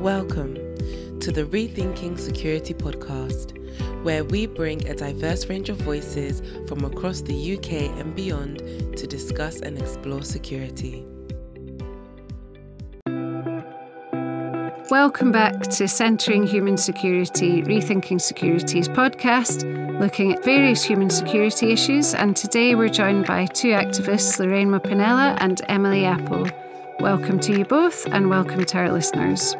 Welcome to the Rethinking Security podcast, where we bring a diverse range of voices from across the UK and beyond to discuss and explore security. Welcome back to Centering Human Security, Rethinking Security's podcast, looking at various human security issues. And today we're joined by two activists, Lorraine Mponela and Emily Apple. Welcome to you both, and welcome to our listeners.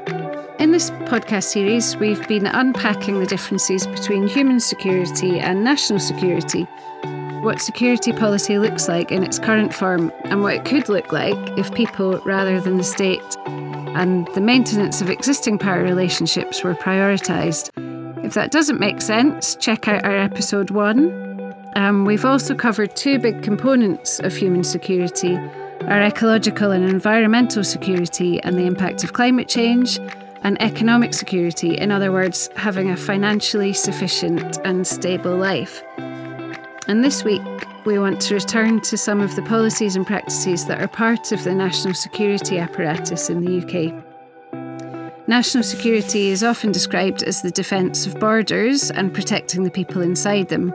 In this podcast series, we've been unpacking the differences between human security and national security, what security policy looks like in its current form, and what it could look like if people, rather than the state, and the maintenance of existing power relationships were prioritised. If that doesn't make sense, check out our episode one. Um, we've also covered two big components of human security our ecological and environmental security and the impact of climate change, and economic security, in other words, having a financially sufficient and stable life. And this week, we want to return to some of the policies and practices that are part of the national security apparatus in the UK. National security is often described as the defence of borders and protecting the people inside them.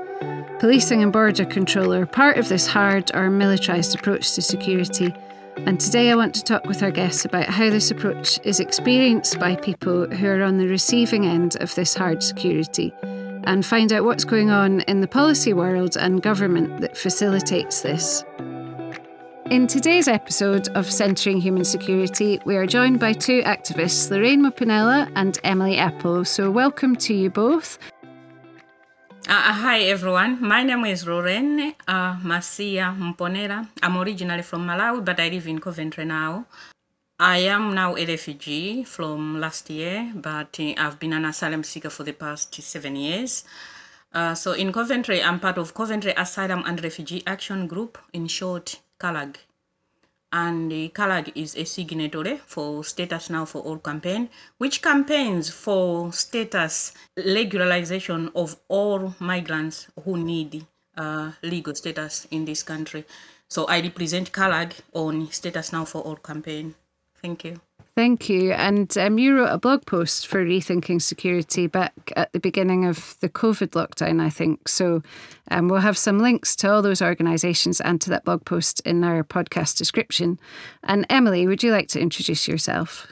Policing and border control are part of this hard or militarised approach to security and today I want to talk with our guests about how this approach is experienced by people who are on the receiving end of this hard security and find out what's going on in the policy world and government that facilitates this. In today's episode of Centering Human Security, we are joined by two activists, Lorraine Mponela and Emily Apple. So, welcome to you both. Uh, hi everyone, my name is Lorraine uh, Masiya Mponela. I'm originally from Malawi, but I live in Coventry now. I am now a refugee from last year, but uh, I've been an asylum seeker for the past seven years. Uh, so in Coventry, I'm part of Coventry Asylum and Refugee Action Group, in short, CARAG and the CARAG is a signatory for Status Now for All campaign, which campaigns for status regularization of all migrants who need uh, legal status in this country. So I represent CARAG on Status Now for All campaign. Thank you. Thank you. And um, you wrote a blog post for Rethinking Security back at the beginning of the COVID lockdown, I think. So um, we'll have some links to all those organisations and to that blog post in our podcast description. And Emily, would you like to introduce yourself?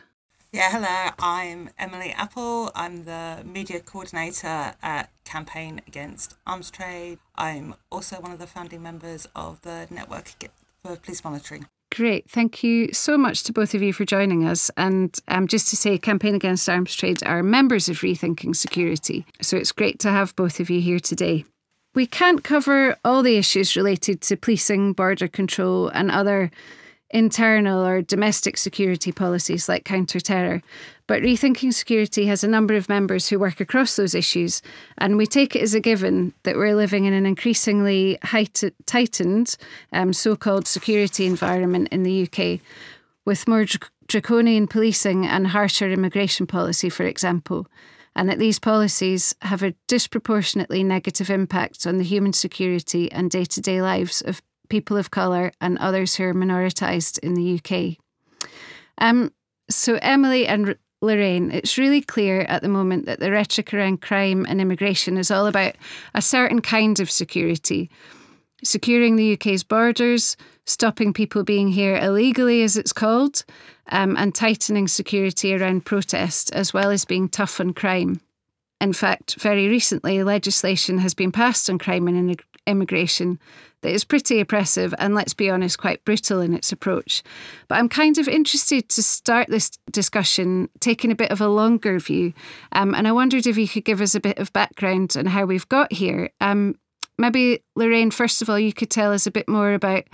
Yeah, hello. I'm Emily Apple. I'm the media coordinator at Campaign Against Arms Trade. I'm also one of the founding members of the Network for Police Monitoring. Great. Thank you so much to both of you for joining us. And um, just to say, Campaign Against Arms Trade are members of Rethinking Security. So it's great to have both of you here today. We can't cover all the issues related to policing, border control, and other internal or domestic security policies like counter-terror. But Rethinking Security has a number of members who work across those issues, and we take it as a given that we're living in an increasingly height- tightened um, so called security environment in the UK, with more dr- draconian policing and harsher immigration policy, for example and that these policies have a disproportionately negative impact on the human security and day to day lives of people of colour, and others who are minoritised in the UK. Um, so, Emily and Lorraine, it's really clear at the moment that the rhetoric around crime and immigration is all about a certain kind of security. Securing the UK's borders, stopping people being here illegally, as it's called, um, and tightening security around protest, as well as being tough on crime. In fact, very recently, legislation has been passed on crime and immigration that is pretty oppressive and, let's be honest, quite brutal in its approach. But I'm kind of interested to start this discussion taking a bit of a longer view. Um, and I wondered if you could give us a bit of background on how we've got here. Um, maybe, Lorraine, first of all, you could tell us a bit more about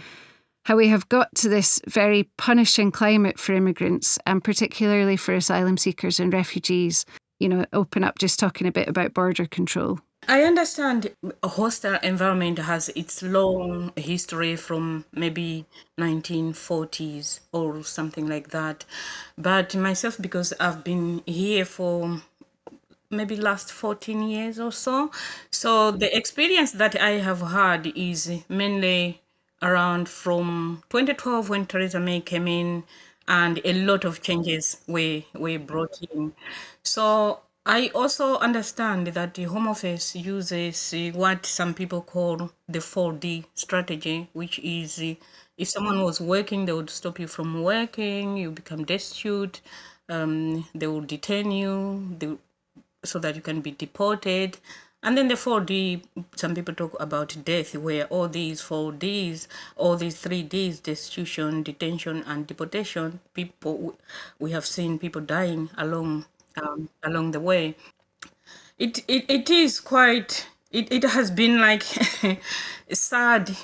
how we have got to this very punishing climate for immigrants and particularly for asylum seekers and refugees. You know, open up just talking a bit about border control. I understand a hostile environment has its long history from maybe 1940s or something like that. But myself, because I've been here for maybe last 14 years or so, so the experience that I have had is mainly around from 2012 when Theresa May came in and a lot of changes were were brought in. So I also understand that the Home Office uses what some people call the 4D strategy, which is if someone was working, they would stop you from working, you become destitute, um, they will detain you they, so that you can be deported. And then the 4D, some people talk about death, where all these 4Ds, all these 3Ds, destitution, detention, and deportation, people, we have seen people dying along um, along the way. It, it it is quite it, it has been like a sad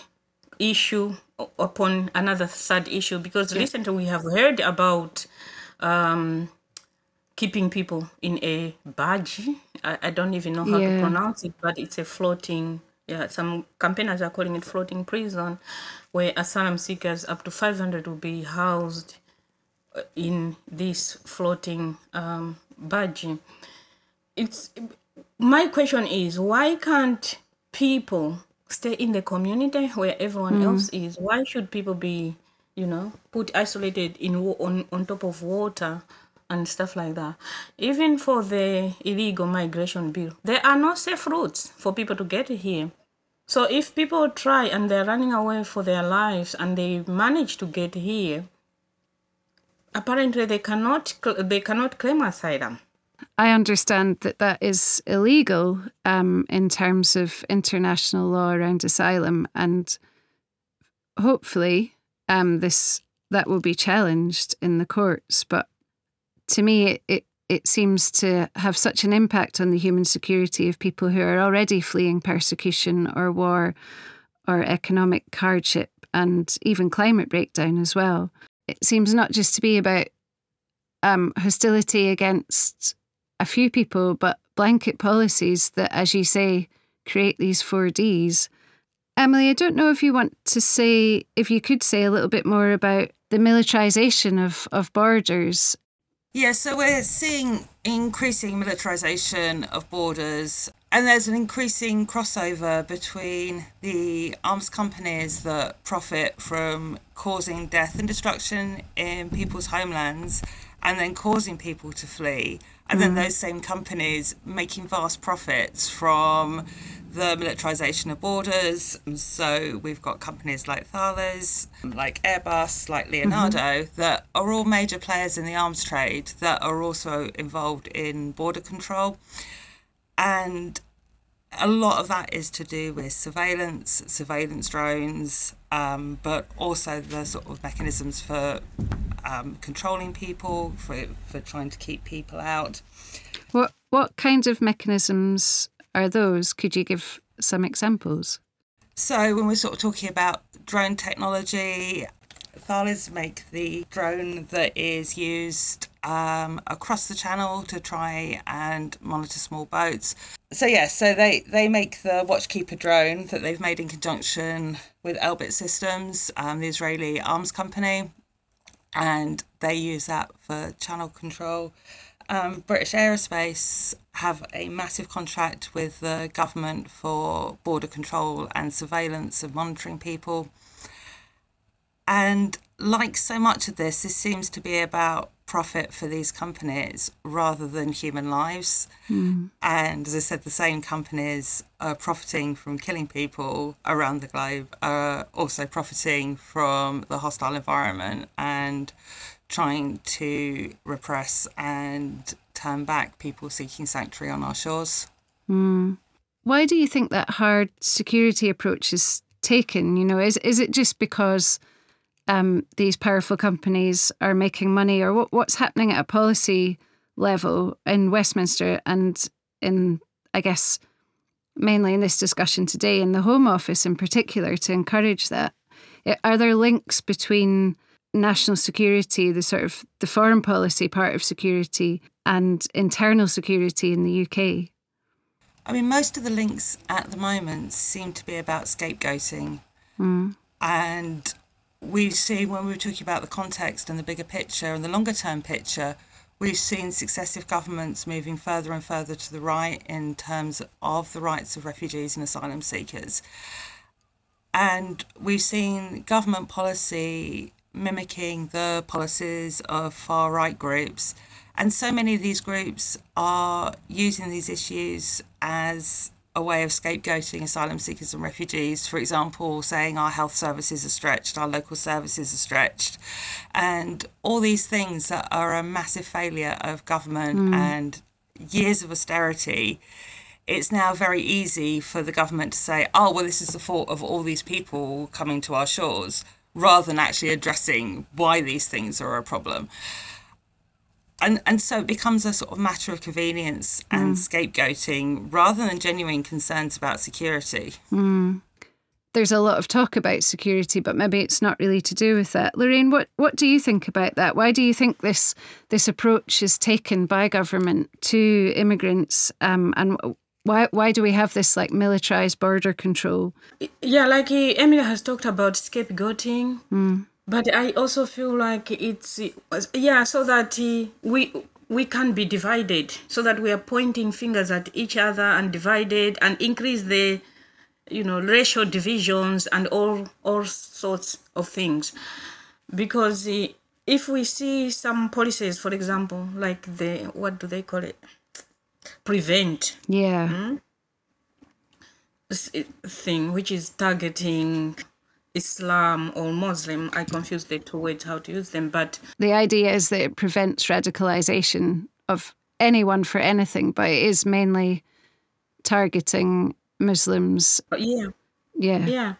issue upon another sad issue because recently we have heard about um, keeping people in a badge. I, I don't even know how Yeah. to pronounce it, but it's a floating. Yeah, some campaigners are calling it floating prison, where asylum seekers up to 500 will be housed in this floating um, badge. It's my question is why can't people stay in the community where everyone else is? Why should people be, you know, put isolated in wa- on on top of water and stuff like that? Even for the illegal migration bill, there are no safe routes for people to get here. So if people try and they're running away for their lives and they manage to get here, apparently they cannot they cannot claim asylum. I understand that that is illegal um, in terms of international law around asylum, and hopefully, um, this that will be challenged in the courts. But to me, it, it seems to have such an impact on the human security of people who are already fleeing persecution or war or economic hardship and even climate breakdown as well. It seems not just to be about um, hostility against a few people, but blanket policies that, as you say, create these four Ds. Emily, I don't know if you want to say, if you could say a little bit more about the militarisation of, of borders. Yeah, so we're seeing increasing militarization of borders, and there's an increasing crossover between the arms companies that profit from causing death and destruction in people's homelands and then causing people to flee, and then those same companies making vast profits from the militarization of borders. So we've got companies like Thales, like Airbus, like Leonardo, that are all major players in the arms trade that are also involved in border control. And a lot of that is to do with surveillance, surveillance drones, um, but also the sort of mechanisms for um, controlling people, for, for trying to keep people out. What what kinds of mechanisms are those? Could you give some examples? So when we're sort of talking about drone technology, Thales make the drone that is used um, across the channel to try and monitor small boats. So yeah, so they, they make the Watchkeeper drone that they've made in conjunction with Elbit Systems, um, the Israeli arms company, and they use that for channel control. Um, British Aerospace have a massive contract with the government for border control and surveillance and monitoring people. And like so much of this, this seems to be about profit for these companies rather than human lives. Hmm. And as I said, the same companies are profiting from killing people around the globe, are also profiting from the hostile environment and trying to repress and turn back people seeking sanctuary on our shores. Hmm. Why do you think that hard security approach is taken? You know, is is it just because um, these powerful companies are making money, or what, what's happening at a policy level in Westminster and in, I guess, mainly in this discussion today, in the Home Office in particular, to encourage that? Are there links between national security, the sort of the foreign policy part of security, and internal security in the UK? I mean, most of the links at the moment seem to be about scapegoating. And we see when we were talking about the context and the bigger picture and the longer term picture, we've seen successive governments moving further and further to the right in terms of the rights of refugees and asylum seekers. And we've seen government policy mimicking the policies of far right groups. And so many of these groups are using these issues as a way of scapegoating asylum seekers and refugees. For example, saying our health services are stretched, our local services are stretched, and all these things that are a massive failure of government mm. and years of austerity. It's now very easy for the government to say, oh, well, this is the fault of all these people coming to our shores, rather than actually addressing why these things are a problem and and so it becomes a sort of matter of convenience and mm. scapegoating rather than genuine concerns about security. Mm. There's a lot of talk about security, but maybe it's not really to do with that. Lorraine, what, what do you think about that? Why do you think this this approach is taken by government to immigrants, um, and why why do we have this like militarized border control? Yeah, like Emily has talked about scapegoating. Mm but I also feel like it's yeah, so that we we can be divided, so that we are pointing fingers at each other and divided and increase the you know racial divisions and all all sorts of things, because if we see some policies, for example, like the what do they call it, prevent, yeah. Hmm? thing which is targeting Islam or Muslim. I confuse the two words how to use them, but the idea is that it prevents radicalization of anyone for anything, but it is mainly targeting Muslims. Uh, yeah. Yeah. Yeah.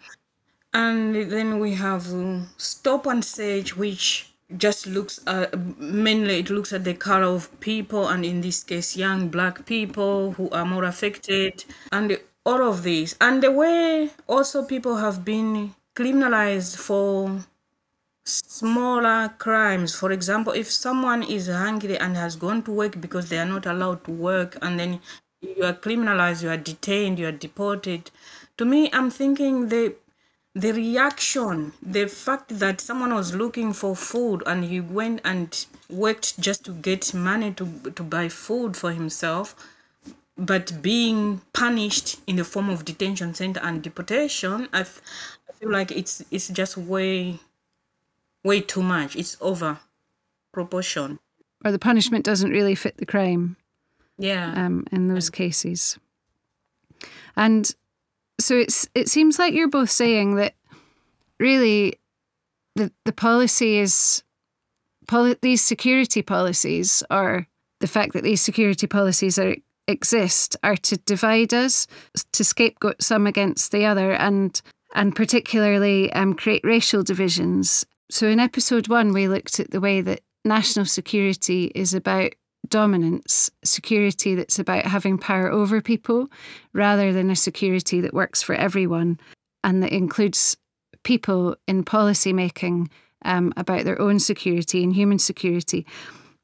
And then we have um, Stop and Search, which just looks at mainly it looks at the color of people and in this case young black people who are more affected and all of this and the way also people have been criminalized for smaller crimes. For example, if someone is hungry and has gone to work because they are not allowed to work, and then you are criminalized, you are detained, you are deported. To me, I'm thinking the the reaction, the fact that someone was looking for food and he went and worked just to get money to to buy food for himself, but being punished in the form of detention center and deportation, I, feel like it's it's just way way too much. It's over proportion. Or the punishment doesn't really fit the crime. Yeah. Um, in those cases. And so it's it seems like you're both saying that really the the policy is poli- these security policies are the fact that these security policies are exist are to divide us to scapegoat some against the other and and particularly um, create racial divisions. So, in episode one, we looked at the way that national security is about dominance, security that's about having power over people, rather than a security that works for everyone and that includes people in policy making um, about their own security and human security.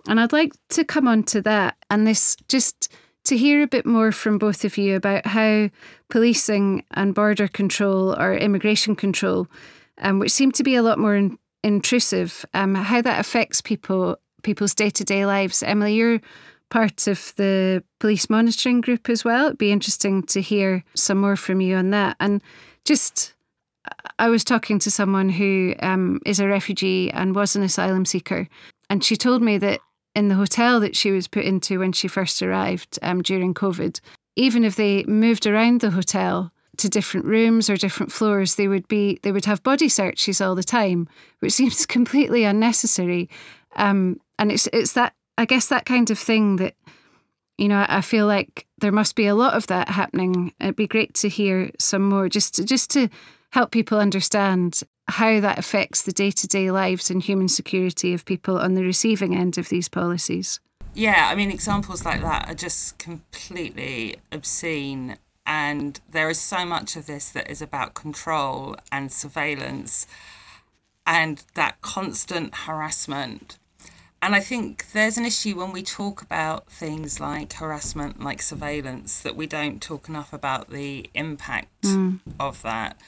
And I'd like to come on to that and this just to hear a bit more from both of you about how policing and border control or immigration control, um, which seem to be a lot more in, intrusive, um, how that affects people people's day to day lives. Emily, you're part of the police monitoring group as well. It'd be interesting to hear some more from you on that. And just, I was talking to someone who um, is a refugee and was an asylum seeker, and she told me that in the hotel that she was put into when she first arrived um, during COVID, even if they moved around the hotel to different rooms or different floors, they would be they would have body searches all the time, which seems completely unnecessary. Um, and it's it's that I guess that kind of thing that you know I feel like there must be a lot of that happening. It'd be great to hear some more, just to, just to help people understand how that affects the day to day lives and human security of people on the receiving end of these policies. Yeah, I mean, examples like that are just completely obscene. And there is so much of this that is about control and surveillance and that constant harassment and I think there's an issue when we talk about things like harassment, like surveillance, that we don't talk enough about the impact mm. of that.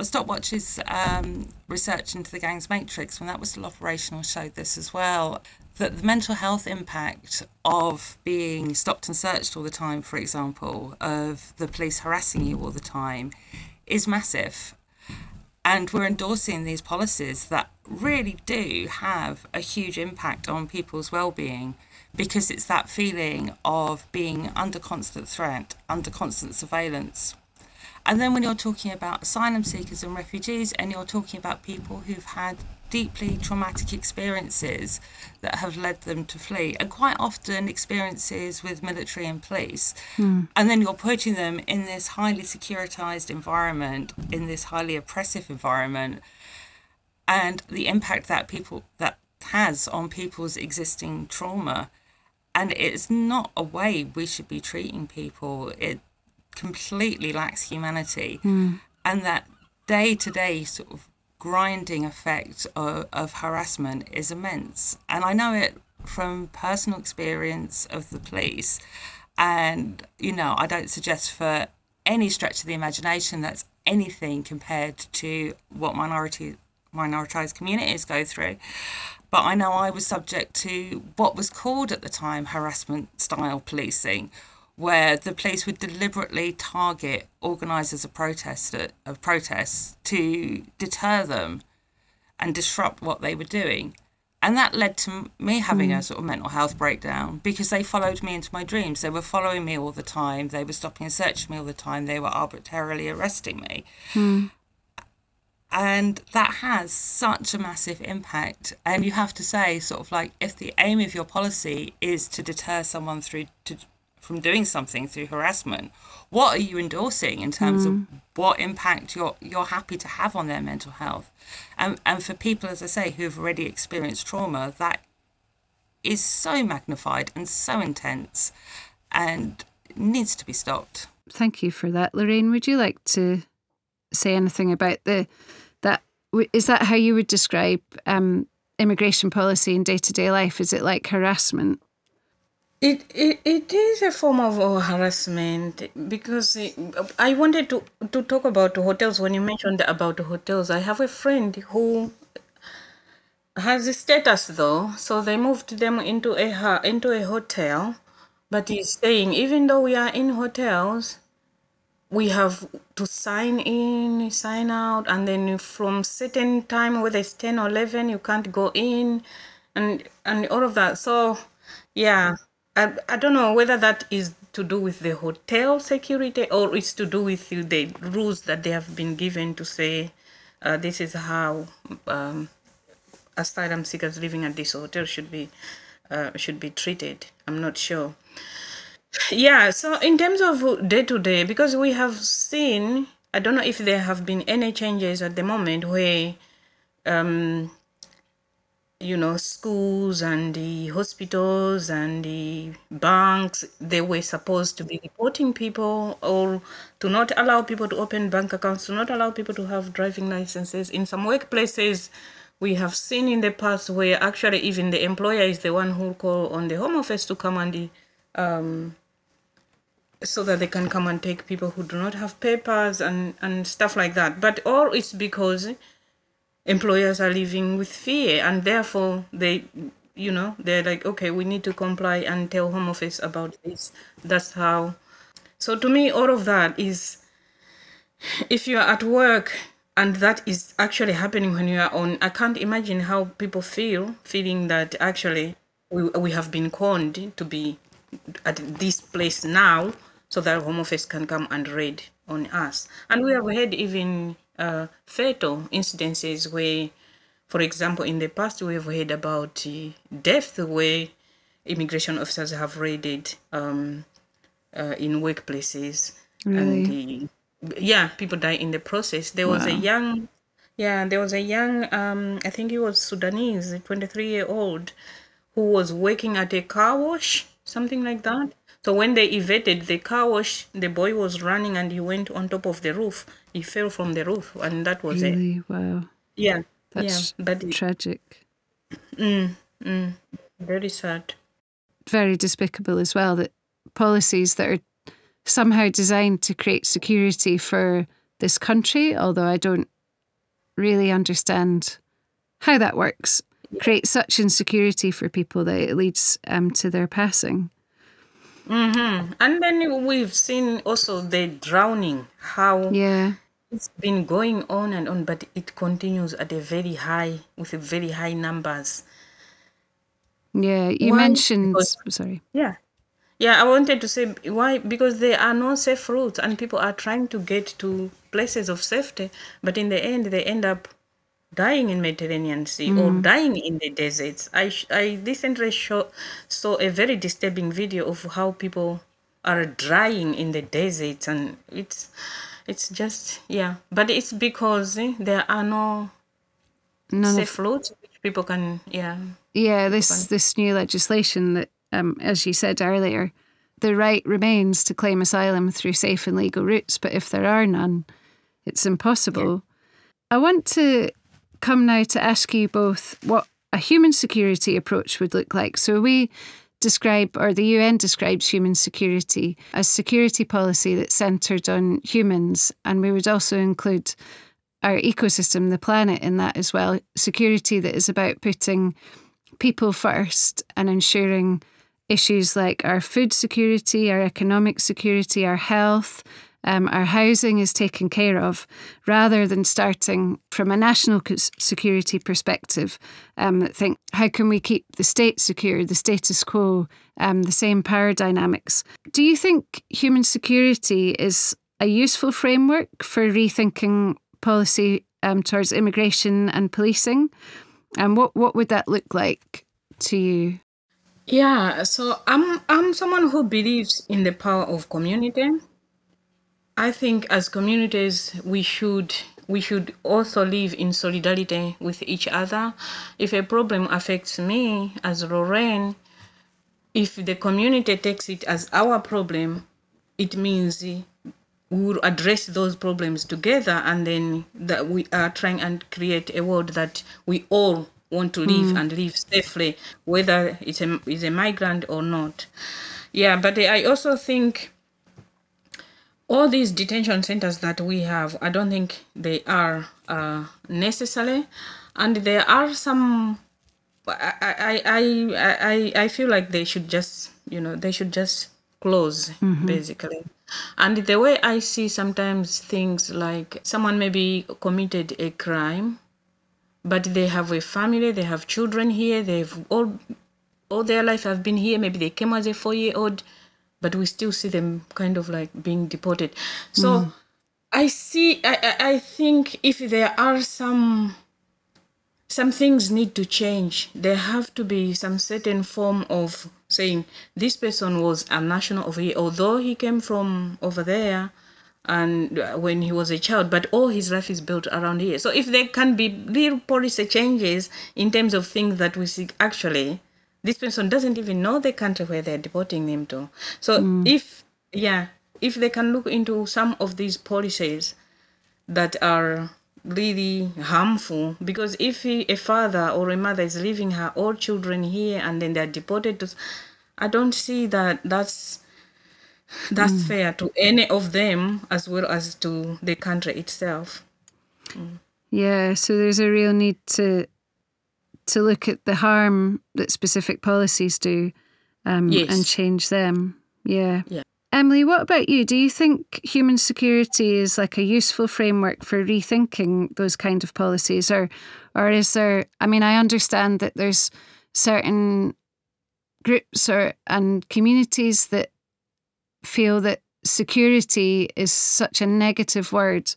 Stopwatch's um, research into the gangs matrix, when that was still operational, showed this as well. That the mental health impact of being stopped and searched all the time, for example, of the police harassing you all the time, is massive And we're endorsing these policies that really do have a huge impact on people's well-being because it's that feeling of being under constant threat, under constant surveillance. And then when you're talking about asylum seekers and refugees, and you're talking about people who've had deeply traumatic experiences that have led them to flee, and quite often experiences with military and police. Mm. And then you're putting them in this highly securitized environment, in this highly oppressive environment, and the impact that people that has on people's existing trauma. And it's not a way we should be treating people. It completely lacks humanity. Mm. And that day to day sort of grinding effect of, of harassment is immense. And I know it from personal experience of the police. And, you know, I don't suggest for any stretch of the imagination that's anything compared to what minority minoritized communities go through. But I know I was subject to what was called at the time harassment style policing, where the police would deliberately target organisers of protest of protests to deter them and disrupt what they were doing. And that led to me having mm. a sort of mental health breakdown because they followed me into my dreams. They were following me all the time. They were stopping and searching me all the time. They were arbitrarily arresting me. Mm. And that has such a massive impact. And you have to say, sort of like, if the aim of your policy is to deter someone through to from doing something through harassment. What are you endorsing in terms mm. of what impact you're you're happy to have on their mental health? And and for people as i say who've already experienced trauma that is so magnified and so intense and needs to be stopped. Thank you for that lorraine. Would you like to say anything about the that is that how you would describe um, immigration policy in day-to-day life? Is it like harassment it, it, it is a form of uh, harassment because I wanted to, to talk about hotels when you mentioned about hotels. I have a friend who has a status though, so they moved them into a into a hotel, but he's saying even though we are in hotels, we have to sign in, sign out, and then from certain time, whether it's ten or eleven, you can't go in, and and all of that. So yeah I, I don't know whether that is to do with the hotel security or it's to do with the rules that they have been given to say uh, this is how um, asylum seekers living at this hotel should be uh, should be treated. I'm not sure. Yeah, so in terms of day to day, because we have seen, I don't know if there have been any changes at the moment where um, you know, schools and the hospitals and the banks, they were supposed to be reporting people or to not allow people to open bank accounts, to not allow people to have driving licenses. In some workplaces, we have seen in the past where actually even the employer is the one who call on the home office to come and um, so that they can come and take people who do not have papers and, and stuff like that. But all it's because employers are living with fear and therefore they you know they're like okay we need to comply and tell home office about this. That's how. So to me all of that is if you're at work and that is actually happening when you are on i can't imagine how people feel feeling that actually we, we have been conned to be at this place now so that home office can come and raid on us. And we have had even uh, fatal incidences where, for example, in the past we've heard about uh, death where immigration officers have raided um, uh, in workplaces. Really? And uh, yeah, people die in the process. There was wow. a young, yeah, there was a young, um, I think he was Sudanese, 23 year old, who was working at a car wash, something like that. So when they evaded the car wash, the boy was running and he went on top of the roof. He fell from the roof, and that was really? it. Wow. Yeah. That's yeah, but tragic. Mm, mm, very sad. Very despicable as well that policies that are somehow designed to create security for this country, although I don't really understand how that works, create such insecurity for people that it leads um, to their passing. Mm-hmm. And then we've seen also the drowning, how yeah it's been going on and on, but it continues at a very high, with a very high numbers. Yeah, you Why? mentioned. Because- Sorry. Yeah. Yeah, I wanted to say why because there are no safe routes and people are trying to get to places of safety, but in the end they end up dying in Mediterranean Sea or dying in the deserts. I I recently show, saw a very disturbing video of how people are dying in the deserts and it's it's just yeah, but it's because eh, there are no None of safe routes which people can yeah Yeah, this this new legislation that, um, as you said earlier, the right remains to claim asylum through safe and legal routes, but if there are none, it's impossible. I want to come now to ask you both what a human security approach would look like. So we describe, or the UN describes human security as security policy that's centred on humans, and we would also include our ecosystem, the planet, in that as well. Security that is about putting people first and ensuring issues like our food security, our economic security, our health, um, our housing is taken care of, rather than starting from a national security perspective. Um, think how can we keep the state secure, the status quo, um, the same power dynamics. Do you think human security is a useful framework for rethinking policy um, towards immigration and policing? And what, what would that look like to you? Yeah, so I'm I'm someone who believes in the power of community. I think as communities we should we should also live in solidarity with each other. If a problem affects me as Lorraine, if the community takes it as our problem, it means we will address those problems together and then that we are trying and create a world that we all want to live mm. and live safely, whether it's a, it's a migrant or not. Yeah, but I also think all these detention centers that we have, I don't think they are uh, necessary, and there are some. I I I I I feel like they should just you know they should just close basically. And the way I see sometimes things like someone maybe committed a crime, but they have a family, they have children here, they've all all their life have been here. Maybe they came as a four year old, but we still see them kind of like being deported. So I see. I I I think if there are some some things need to change. There have to be some certain form of saying this person was a national of here, although he came from over there and uh, when he was a child, but all his life is built around here. So if there can be real policy changes in terms of things that we see actually, this person doesn't even know the country where they're deporting them to. So mm. if yeah, if they can look into some of these policies that are really harmful because if he, a father or a mother is leaving her all children here and then they're deported to i don't see that that's that's mm. fair to any of them as well as to the country itself. Mm. Yeah, so there's a real need to to look at the harm that specific policies do um, Yes. and change them. Yeah. Yeah. Emily, what about you? Do you think human security is like a useful framework for rethinking those kind of policies, or, or is there? I mean, I understand that there's certain groups or and communities that feel that security is such a negative word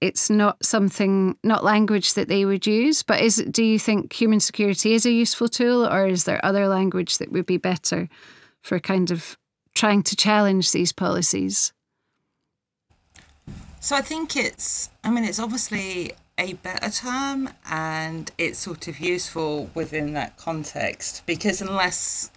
it's not something not language that they would use but is do you think human security is a useful tool or is there other language that would be better for kind of trying to challenge these policies? So I think it's, I mean, it's obviously a better term and it's sort of useful within that context because unless,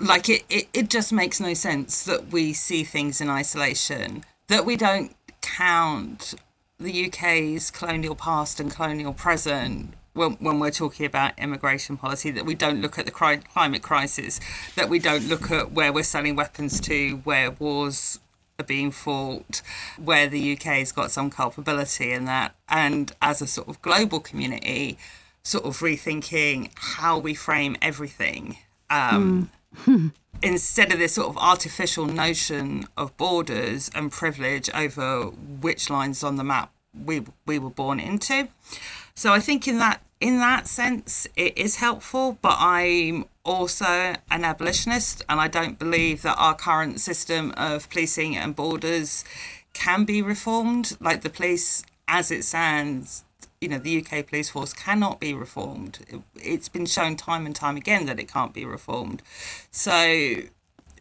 like, it, it, it just makes no sense that we see things in isolation, that we don't count the UK's colonial past and colonial present when, when we're talking about immigration policy, that we don't look at the cri- climate crisis, that we don't look at where we're selling weapons to, where wars are being fought, where the UK has got some culpability in that, and as a sort of global community, sort of rethinking how we frame everything. Um, instead of this sort of artificial notion of borders and privilege over which lines on the map we we were born into. So I think in that in that sense it is helpful, but I'm also an abolitionist and I don't believe that our current system of policing and borders can be reformed. Like the police as it stands, you know, the UK police force cannot be reformed. It's been shown time and time again that it can't be reformed. So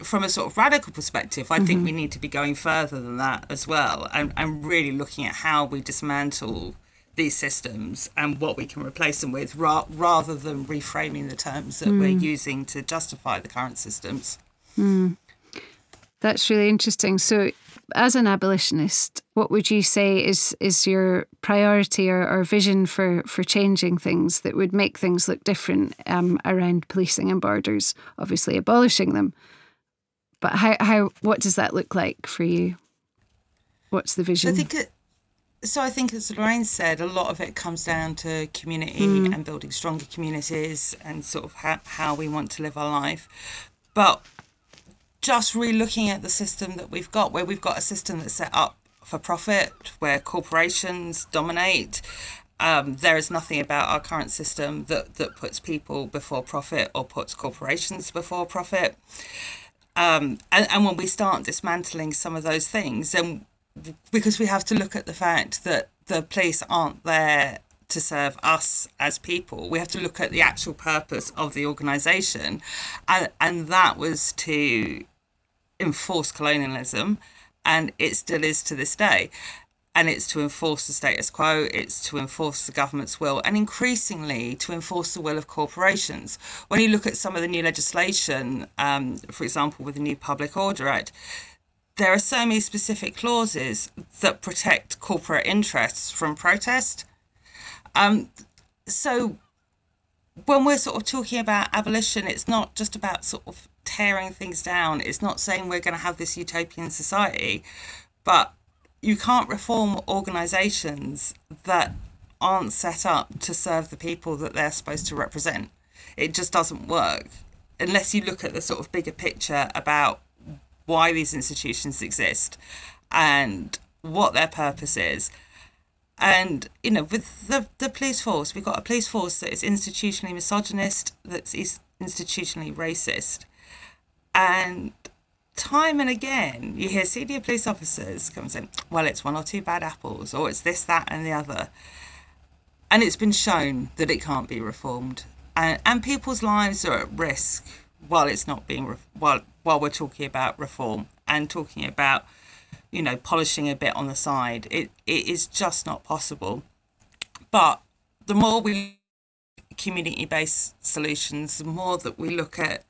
from a sort of radical perspective, I mm-hmm. think we need to be going further than that as well and, and really looking at how we dismantle these systems and what we can replace them with ra- rather than reframing the terms that mm. we're using to justify the current systems. Mm. That's really interesting. So, as an abolitionist, what would you say is is your priority or, or vision for for changing things that would make things look different um, around policing and borders? Obviously, abolishing them, but how how what does that look like for you? What's the vision? I think it, so. I think, as Lorraine said, a lot of it comes down to community mm. and building stronger communities and sort of how, how we want to live our life. But just re-looking at the system that we've got, where we've got a system that's set up for profit, where corporations dominate. Um, there is nothing about our current system that, that puts people before profit or puts corporations before profit. Um, and, and when we start dismantling some of those things, then because we have to look at the fact that the police aren't there to serve us as people. We have to look at the actual purpose of the organisation, and and that was to enforce colonialism, and it still is to this day. And it's to enforce the status quo, it's to enforce the government's will, and increasingly to enforce the will of corporations. When you look at some of the new legislation, um, for example, with the new Public Order Act, there are so many specific clauses that protect corporate interests from protest. Um, so when we're sort of talking about abolition, it's not just about sort of tearing things down. It's not saying we're going to have this utopian society, but you can't reform organisations that aren't set up to serve the people that they're supposed to represent. It just doesn't work unless you look at the sort of bigger picture about why these institutions exist and what their purpose is. And you know, with the the police force, we've got a police force that is institutionally misogynist, that's institutionally racist, and time and again, you hear senior police officers come and say, well, it's one or two bad apples, or it's this, that, and the other. And it's been shown that it can't be reformed. And, and people's lives are at risk while it's not being, re- while, while we're talking about reform and talking about, you know, polishing a bit on the side. It, it is just not possible. But the more we community based solutions, the more that we look at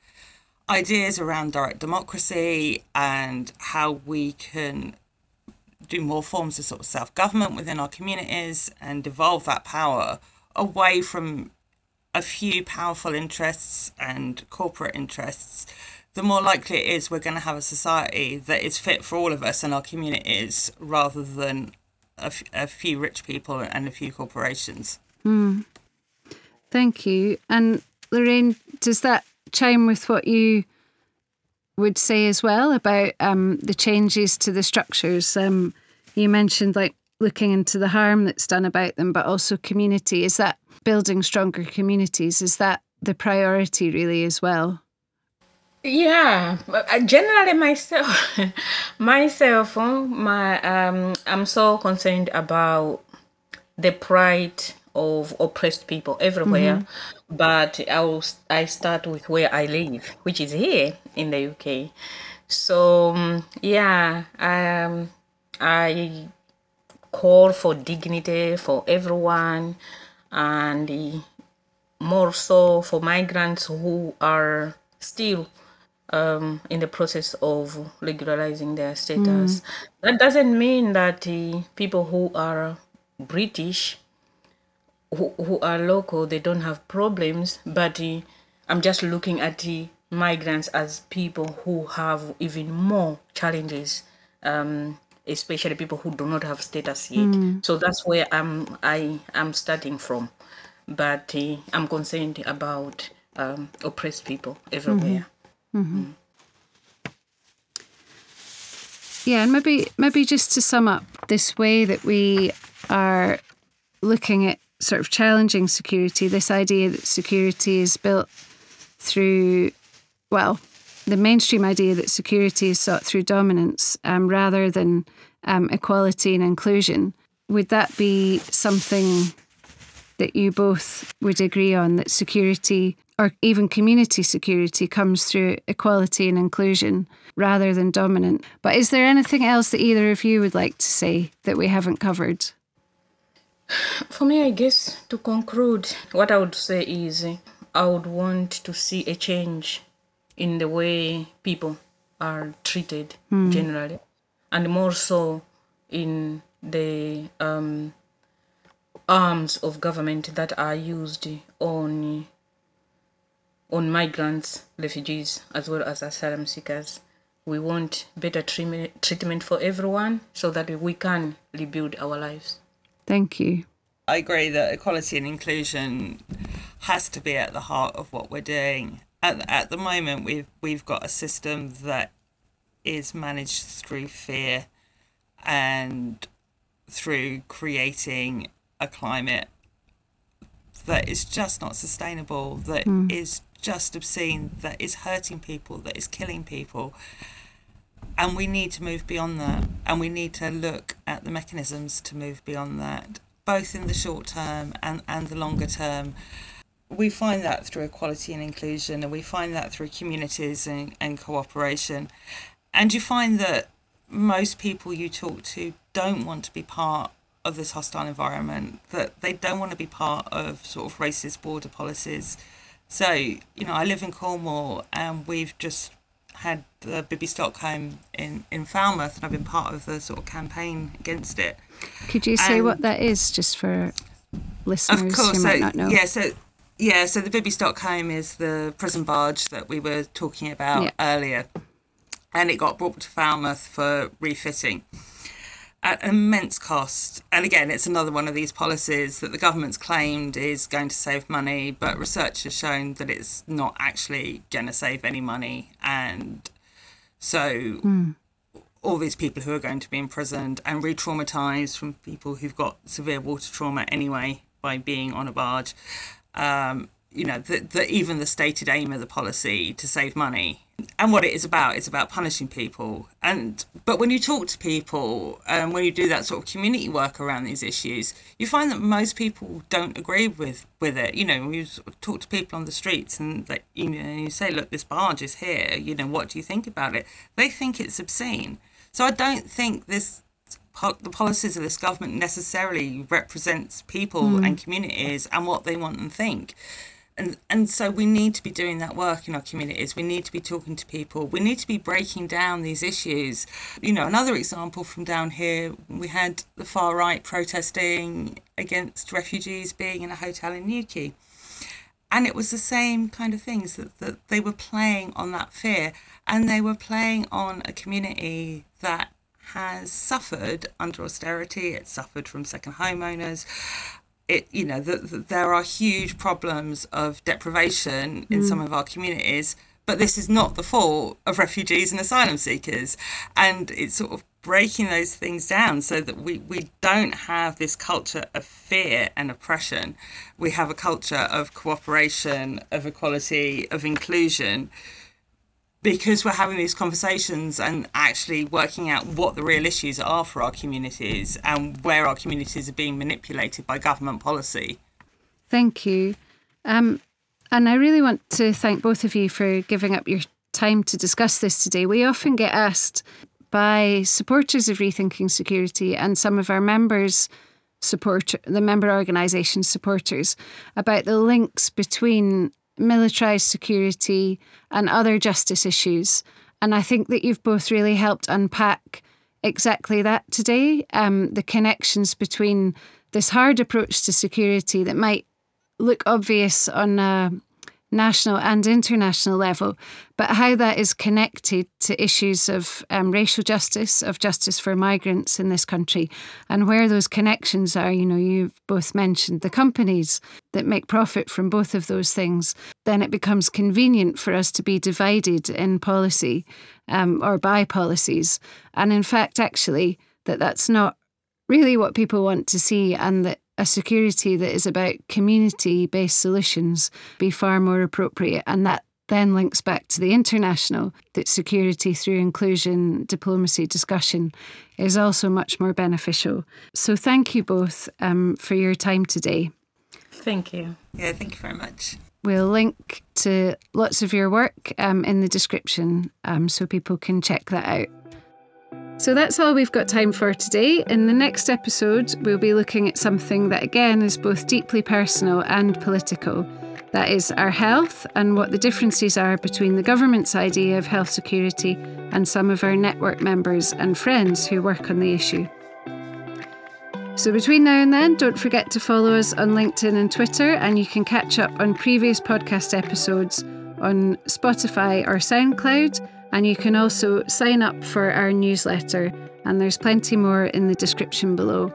ideas around direct democracy and how we can do more forms of sort of self government within our communities and devolve that power away from a few powerful interests and corporate interests, the more likely it is we're going to have a society that is fit for all of us and our communities rather than a, f- a few rich people and a few corporations. Mm. Thank you. And Lorraine, does that chime with what you would say as well about um, the changes to the structures? Um, you mentioned like looking into the harm that's done about them, but also community. Is that building stronger communities? Is that the priority really as well? Yeah, uh, generally myself, myself, my um, I'm so concerned about the pride of oppressed people everywhere. Mm-hmm. But I'll I start with where I live, which is here in the UK. So um, yeah, um, I call for dignity for everyone, and more so for migrants who are still um, in the process of regularizing their status. Mm. That doesn't mean that uh, people who are British who, who are local they don't have problems but uh, i'm just looking at the migrants as people who have even more challenges um, especially people who do not have status yet mm. so that's where i'm i am starting from but uh, i'm concerned about um, oppressed people everywhere mm-hmm. Mm-hmm. Mm. Yeah, and maybe maybe just to sum up this way that we are looking at sort of challenging security, this idea that security is built through, well, the mainstream idea that security is sought through dominance um, rather than um, equality and inclusion. Would that be something that you both would agree on that security or even community security comes through equality and inclusion rather than dominant? But is there anything else that either of you would like to say that we haven't covered? For me, I guess to conclude, what I would say is I would want to see a change in the way people are treated mm. generally, and more so in the um, arms of government that are used on on migrants, refugees, as well as asylum seekers. We want better treatment for everyone so that we can rebuild our lives. Thank you. I agree that equality and inclusion has to be at the heart of what we're doing. At, at the moment, we've we've got a system that is managed through fear and through creating a climate that is just not sustainable, That mm. is just obscene, that is hurting people, that is killing people. And we need to move beyond that. And we need to look at the mechanisms to move beyond that, both in the short term and, and the longer term. We find that through equality and inclusion, and we find that through communities and, and cooperation. And you find that most people you talk to don't want to be part of this hostile environment, that they don't want to be part of sort of racist border policies. So, you know, I live in Cornwall and we've just had the Bibby Stockholm in, in Falmouth and I've been part of the sort of campaign against it. Could you say and what that is just for listeners of course, who might so, not know? Yeah, so yeah, so the Bibby Stockholm is the prison barge that we were talking about yeah. earlier. And it got brought to Falmouth for refitting at immense cost. And again, it's another one of these policies that the government's claimed is going to save money, but research has shown that it's not actually going to save any money. And so mm. all these people who are going to be imprisoned and re traumatized from people who've got severe water trauma anyway by being on a barge. Um, you know, that the, even the stated aim of the policy to save money. And what it is about is about punishing people. And but when you talk to people and um, when you do that sort of community work around these issues you find that most people don't agree with with it. You know you talk to people on the streets and that you know you say look this barge is here you know what do you think about it? They think it's obscene. So i don't think this the policies of this government necessarily represents people mm. and communities and what they want and think and and so we need to be doing that work in our communities. We need to be talking to people. We need to be breaking down these issues. You know another example from down here we had the far right protesting against refugees being in a hotel in Newquay. And it was the same kind of things that, that they were playing on that fear and they were playing on a community that has suffered under austerity. It's suffered from second homeowners it you know that there are huge problems of deprivation in mm. some of our communities but this is not the fault of refugees and asylum seekers. And it's sort of breaking those things down so that we, we don't have this culture of fear and oppression. We have a culture of cooperation of equality of inclusion because we're having these conversations and actually working out what the real issues are for our communities and where our communities are being manipulated by government policy. Thank you. Um, and I really want to thank both of you for giving up your time to discuss this today. We often get asked by supporters of Rethinking Security and some of our members support the member organisation supporters about the links between militarised security, and other justice issues. And I think that you've both really helped unpack exactly that today um, the connections between this hard approach to security that might look obvious on a national and international level, but how that is connected to issues of um, racial justice, of justice for migrants in this country, and where those connections are. You know, you've both mentioned the companies that make profit from both of those things. Then it becomes convenient for us to be divided in policy um, or by policies. And in fact, actually, that that's not really what people want to see, and that a security that is about community based solutions be far more appropriate. And that then links back to the international that security through inclusion, diplomacy, discussion is also much more beneficial. So thank you both um, for your time today. Thank you. Yeah, thank you very much. We'll link to lots of your work um, in the description um, so people can check that out. So that's all we've got time for today. In the next episode, we'll be looking at something that again is both deeply personal and political. That is our health and what the differences are between the government's idea of health security and some of our network members and friends who work on the issue. So, between now and then, don't forget to follow us on LinkedIn and Twitter, and you can catch up on previous podcast episodes on Spotify or SoundCloud. And you can also sign up for our newsletter, and there's plenty more in the description below.